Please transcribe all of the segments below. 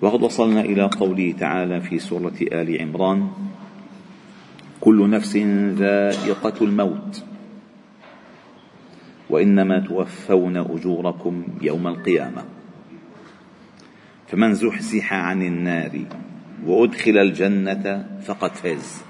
وقد وصلنا إلى قوله تعالى في سورة آل عمران كل نفس ذائقة الموت. وإنما توفون أجوركم يوم القيامة. فمن زحزح عن النار وأدخل الجنة فقد فاز.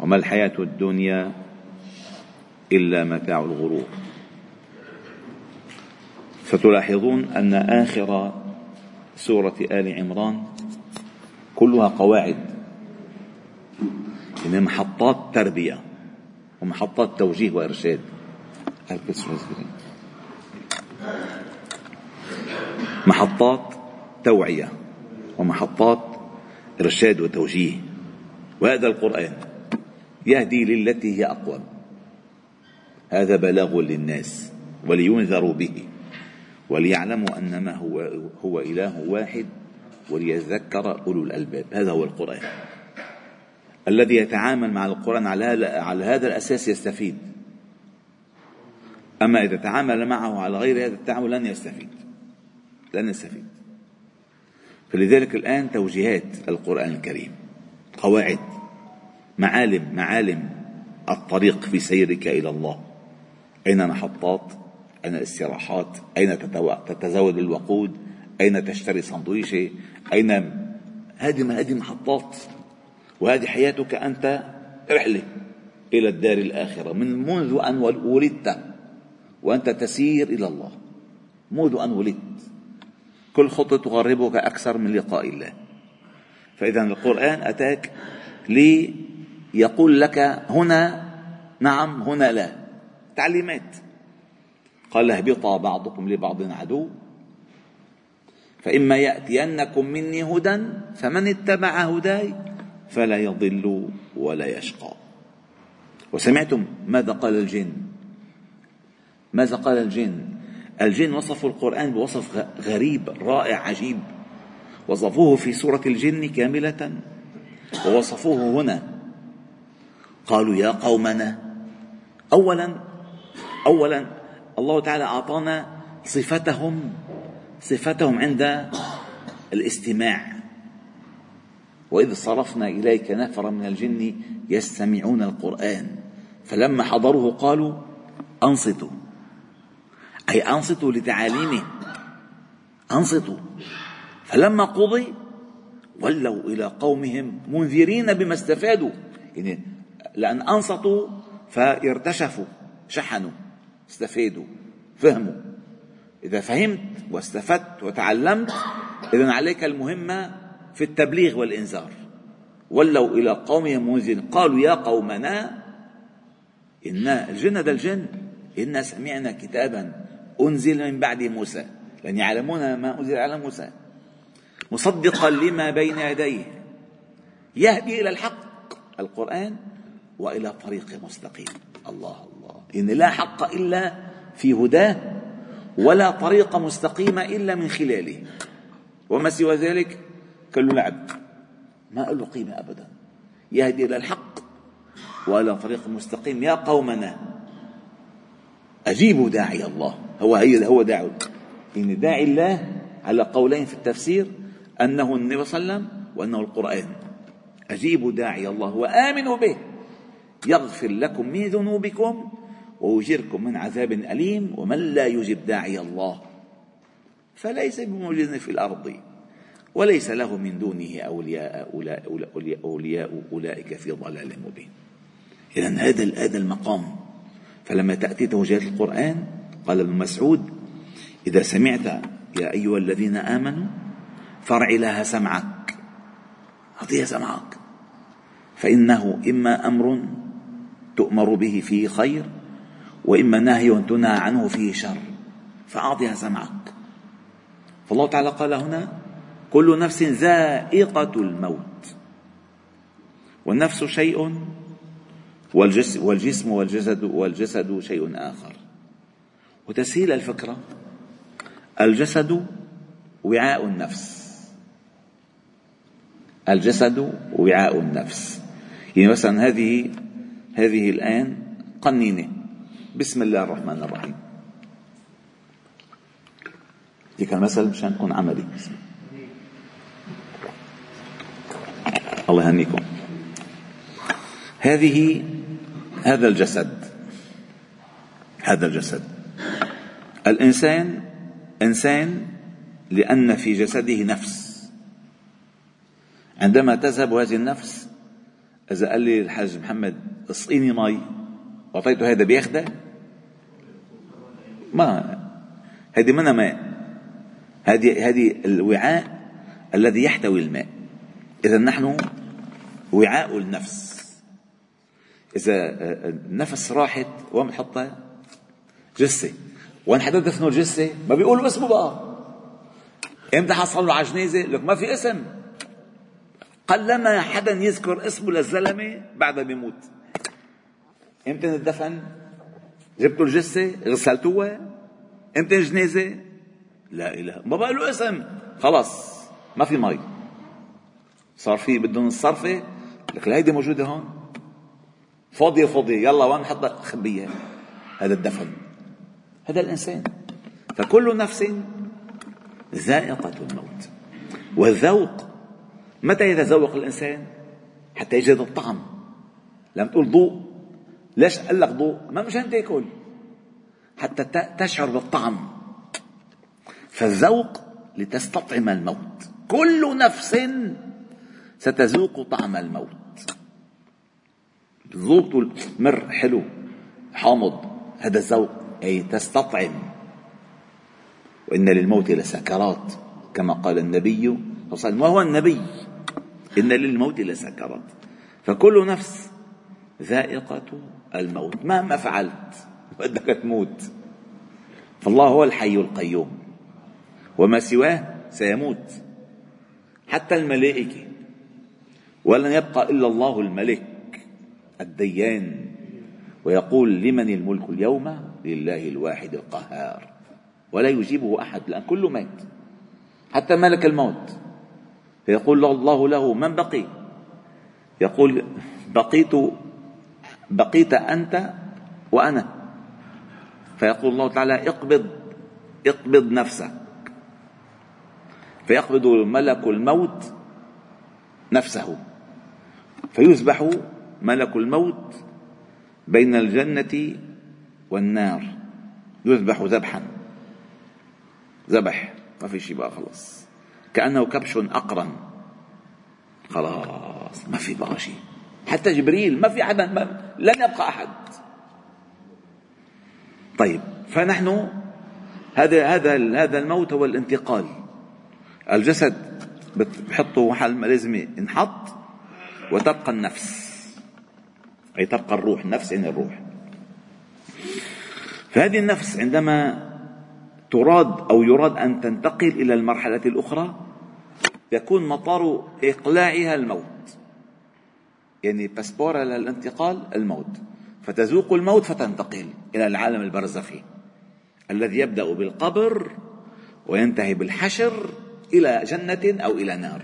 وما الحياة الدنيا إلا متاع الغرور. فتلاحظون أن آخر سورة آل عمران كلها قواعد. يعني محطات تربية ومحطات توجيه وإرشاد. محطات توعية ومحطات إرشاد وتوجيه. وهذا القرآن يهدي للتي هي أقوم هذا بلاغ للناس ولينذروا به. وليعلموا أنما هو, هو إله واحد وليذكر أولو الألباب. هذا هو القرآن. الذي يتعامل مع القرآن على, على هذا الأساس يستفيد. أما إذا تعامل معه على غير هذا التعامل لن يستفيد. لن يستفيد. فلذلك الآن توجيهات القرآن الكريم قواعد معالم معالم الطريق في سيرك إلى الله. أين محطات؟ أين الاستراحات؟ أين تتزود الوقود؟ أين تشتري سندويشة أين هذه هذه محطات. وهذه حياتك أنت. رحلة إلى الدار الآخرة. من منذ أن ولدت وأنت تسير إلى الله. منذ أن ولدت. كل خطوة تقربك أكثر من لقاء الله. فإذا القرآن أتاك ليقول لك هنا نعم هنا لا. تعليمات. قال اهبطا بعضكم لبعض عدو. فإما يأتينكم مني هدى فمن اتبع هداي فلا يضل ولا يشقى. وسمعتم ماذا قال الجن؟ ماذا قال الجن؟ الجن وصفوا القرآن بوصف غريب رائع عجيب. وصفوه في سورة الجن كاملة. ووصفوه هنا. قالوا يا قومنا أولا أولا الله تعالى أعطانا صفتهم صفتهم عند الاستماع. وإذ صرفنا إليك نفرا من الجن يستمعون القرآن فلما حضروه قالوا أنصتوا. أي أنصتوا لتعاليمه. أنصتوا. فلما قضي ولوا إلى قومهم منذرين بما استفادوا. يعني لأن أنصتوا فارتشفوا شحنوا. استفادوا فهموا. إذا فهمت واستفدت وتعلمت إذا عليك المهمة في التبليغ والإنذار. ولوا إلى قومهم منذرين قالوا يا قومنا إن الجن ده الجن إنا سمعنا كتابا أنزل من بعد موسى. لأن يعلمون ما أنزل على موسى. مصدقا لما بين يديه. يهدي إلى الحق القرآن وإلى طريق مستقيم. الله الله. إن لا حق إلا في هداه ولا طريق مستقيمة إلا من خلاله. وما سوى ذلك؟ كل لعب ما له قيمة أبدا. يهدي إلى الحق وإلى طريق مستقيم. يا قومنا أجيبوا داعي الله. هو هي هو داعي. إن داعي الله على قولين في التفسير أنه النبي صلى الله عليه وسلم وأنه القرآن. أجيبوا داعي الله وآمنوا به. يغفر لكم من ذنوبكم ويجركم من عذاب أليم ومن لا يجب داعي الله. فليس بمعجز في الأرض وليس له من دونه أولياء أولياء, أولياء أولئك في ضلال مبين. إذا هذا هذا المقام. فلما تأتي توجيهات القرآن قال ابن مسعود إذا سمعت يا أيها الذين آمنوا فرع لها سمعك أعطيها سمعك. فإنه إما أمر تؤمر به فيه خير وإما نهي تنهى عنه فيه شر فأعطها سمعك. فالله تعالى قال هنا كل نفس ذائقة الموت. والنفس شيء والجسم والجسد والجسد شيء آخر. وتسهيل الفكرة الجسد وعاء النفس. الجسد وعاء النفس. يعني مثلا هذه هذه الآن قنينة. بسم الله الرحمن الرحيم. دي كان مثل مشان نكون عملي. الله يهنيكم. هذه هذا الجسد. هذا الجسد. الإنسان إنسان لأن في جسده نفس. عندما تذهب هذه النفس إذا قال لي الحاج محمد اسقيني مي. وأعطيته هذا بياخده ما هذه منها ماء؟ هذه هذه الوعاء الذي يحتوي الماء. إذا نحن وعاء النفس. إذا النفس راحت وين بنحطها؟ جثة. وين حدا دفنوا الجثة؟ ما بيقولوا اسمه بقى. إمتى حصل له على جنازة؟ لك ما في اسم. قلما حدا يذكر اسمه للزلمة بعد بيموت إمتى الدفن؟ جبتوا الجثة غسلتوها إمتى الجنازة؟ لا إله. ما بقى له اسم. خلاص ما في مي صار في بدهم الصرفة لك هيدي موجودة هون. فاضية فاضية. يلا وين نحطها خبيها هذا الدفن. هذا الإنسان. فكل نفس ذائقة الموت. والذوق متى يتذوق الإنسان؟ حتى يجد الطعم. لما تقول ضوء. ليش قال لك ضوء؟ ما مشان تاكل حتى تشعر بالطعم. فالذوق لتستطعم الموت. كل نفس ستذوق طعم الموت. ذوق مر حلو. حامض. هذا الذوق أي تستطعم. وإن للموت لسكرات كما قال النبي صلى الله عليه وسلم. وهو النبي. إن للموت لسكرات فكل نفس ذائقة الموت. مهما فعلت بدك تموت. فالله هو الحي القيوم. وما سواه سيموت. حتى الملائكة. ولن يبقى إلا الله الملك الديان. ويقول لمن الملك اليوم؟ لله الواحد القهار. ولا يجيبه أحد لأن كله مات. حتى ملك الموت. فيقول الله له من بقي؟ يقول بقيت بقيت أنت وأنا. فيقول الله تعالى اقبض اقبض نفسك. فيقبض ملك الموت نفسه. فيذبح ملك الموت بين الجنة والنار. يذبح ذبحا. ذبح. ما في شيء بقى خلاص. كأنه كبش أقرن. خلاص ما في بقى شيء حتى جبريل ما في حدا ما لن يبقى أحد. طيب فنحن هذا هذا هذا الموت هو الانتقال. الجسد بحطه محل ما لازم ينحط وتبقى النفس. أي تبقى الروح النفس يعني الروح. فهذه النفس عندما تراد أو يراد أن تنتقل إلى المرحلة الأخرى يكون مطار إقلاعها الموت. يعني باسبورها للانتقال الموت. فتذوق الموت فتنتقل إلى العالم البرزخي الذي يبدأ بالقبر وينتهي بالحشر إلى جنة أو إلى نار.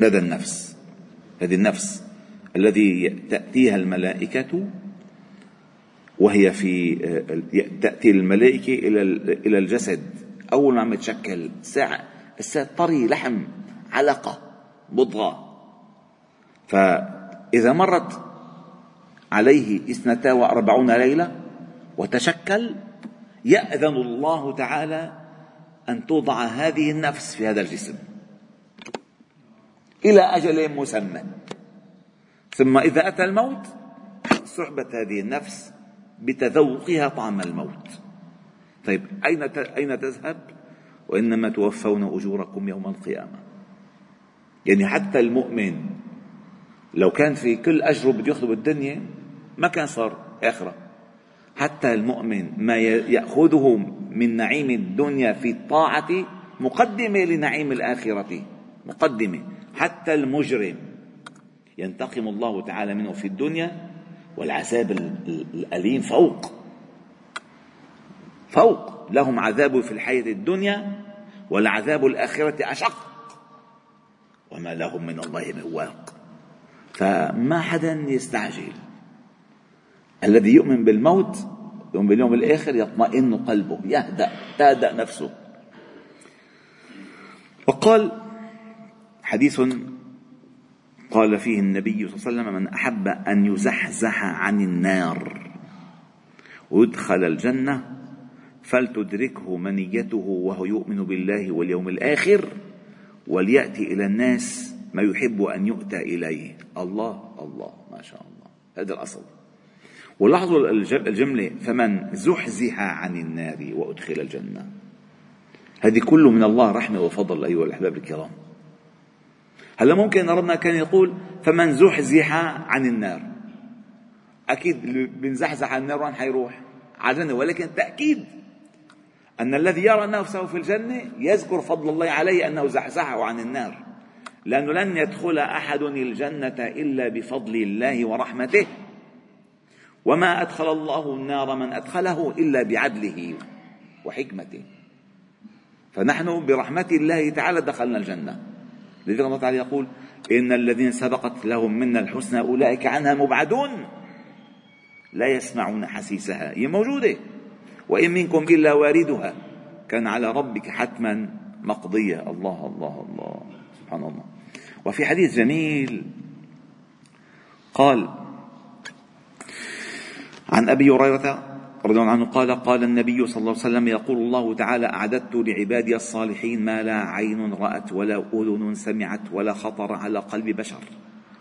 لدى النفس هذه النفس الذي تأتيها الملائكة وهي في تأتي الملائكة إلى إلى الجسد. أول ما عم يتشكل ساعة الساعة طري لحم علقة بضغة. فإذا مرت عليه اثنتا وأربعون ليلة وتشكل يأذن الله تعالى أن توضع هذه النفس في هذا الجسم إلى أجل مسمى. ثم إذا أتى الموت صحبت هذه النفس بتذوقها طعم الموت. طيب أين أين تذهب؟ وإنما توفون أجوركم يوم القيامة. يعني حتى المؤمن لو كان في كل أجره بده ياخذه بالدنيا ما كان صار آخرة. حتى المؤمن ما يأخذه من نعيم الدنيا في الطاعة مقدمة لنعيم الآخرة. مقدمة. حتى المجرم ينتقم الله تعالى منه في الدنيا والعذاب الأليم فوق. فوق. لهم عذاب في الحياة الدنيا والعذاب الآخرة أشق. وما لهم من الله من واق. فما حدا يستعجل. الذي يؤمن بالموت يؤمن باليوم الآخر يطمئن قلبه يهدأ تهدأ نفسه. وقال حديث قال فيه النبي صلى الله عليه وسلم من أحب أن يزحزح عن النار ويدخل الجنة فلتدركه منيته وهو يؤمن بالله واليوم الآخر وليأتي إلى الناس ما يحب أن يؤتى إليه. الله الله ما شاء الله. هذا الأصل. ولاحظوا الجملة فمن زحزح عن النار وأدخل الجنة. هذه كله من الله رحمة وفضل أيها الأحباب الكرام. هلا ممكن ربنا كان يقول فمن زحزح عن النار. أكيد اللي بنزحزح عن النار وين حيروح؟ على الجنة. ولكن تأكيد أن الذي يرى نفسه في الجنة يذكر فضل الله عليه أنه زحزحه عن النار. لأنه لن يدخل أحد الجنة إلا بفضل الله ورحمته. وما أدخل الله النار من أدخله إلا بعدله وحكمته. فنحن برحمة الله تعالى دخلنا الجنة. لذلك الله تعالى يقول إن الذين سبقت لهم منا الحسنى أولئك عنها مبعدون. لا يسمعون حسيسها هي موجودة. وإن منكم إلا واردها كان على ربك حتما مقضية. الله الله الله. سبحان الله. وفي حديث جميل قال عن أبي هريرة رضي الله عنه قال قال النبي صلى الله عليه وسلم يقول الله تعالى أعددت لعبادي الصالحين ما لا عين رأت ولا أذن سمعت ولا خطر على قلب بشر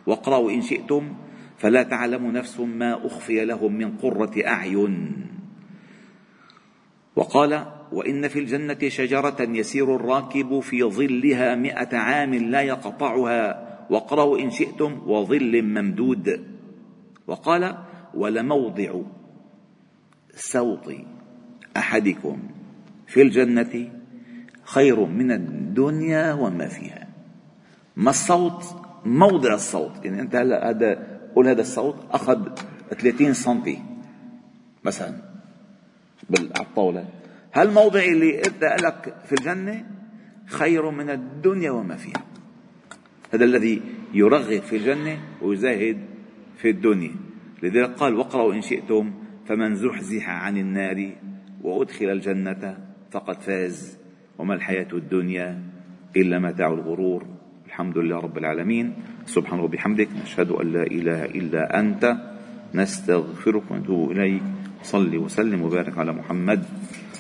واقرأوا إن شئتم فلا تعلم نفس ما أخفي لهم من قرة أعين وقال وإن في الجنة شجرة يسير الراكب في ظلها مئة عام لا يقطعها. واقرأوا إن شئتم وظل ممدود. وقال ولموضع صوت أحدكم في الجنة خير من الدنيا وما فيها. ما الصوت؟ موضع الصوت. يعني أنت هلا هذا قول هذا الصوت أخذ 30 سم مثلا على الطاوله هالموضع اللي انت لك في الجنة خير من الدنيا وما فيها؟ هذا الذي يرغب في الجنة ويزاهد في الدنيا. لذلك قال واقرأوا إن شئتم فمن زحزح عن النار وأدخل الجنة فقد فاز وما الحياة الدنيا إلا متاع الغرور. الحمد لله رب العالمين. سبحان ربي بحمدك نشهد أن لا إله إلا أنت. نستغفرك ونتوب إليك. صل وسلم وبارك على محمد.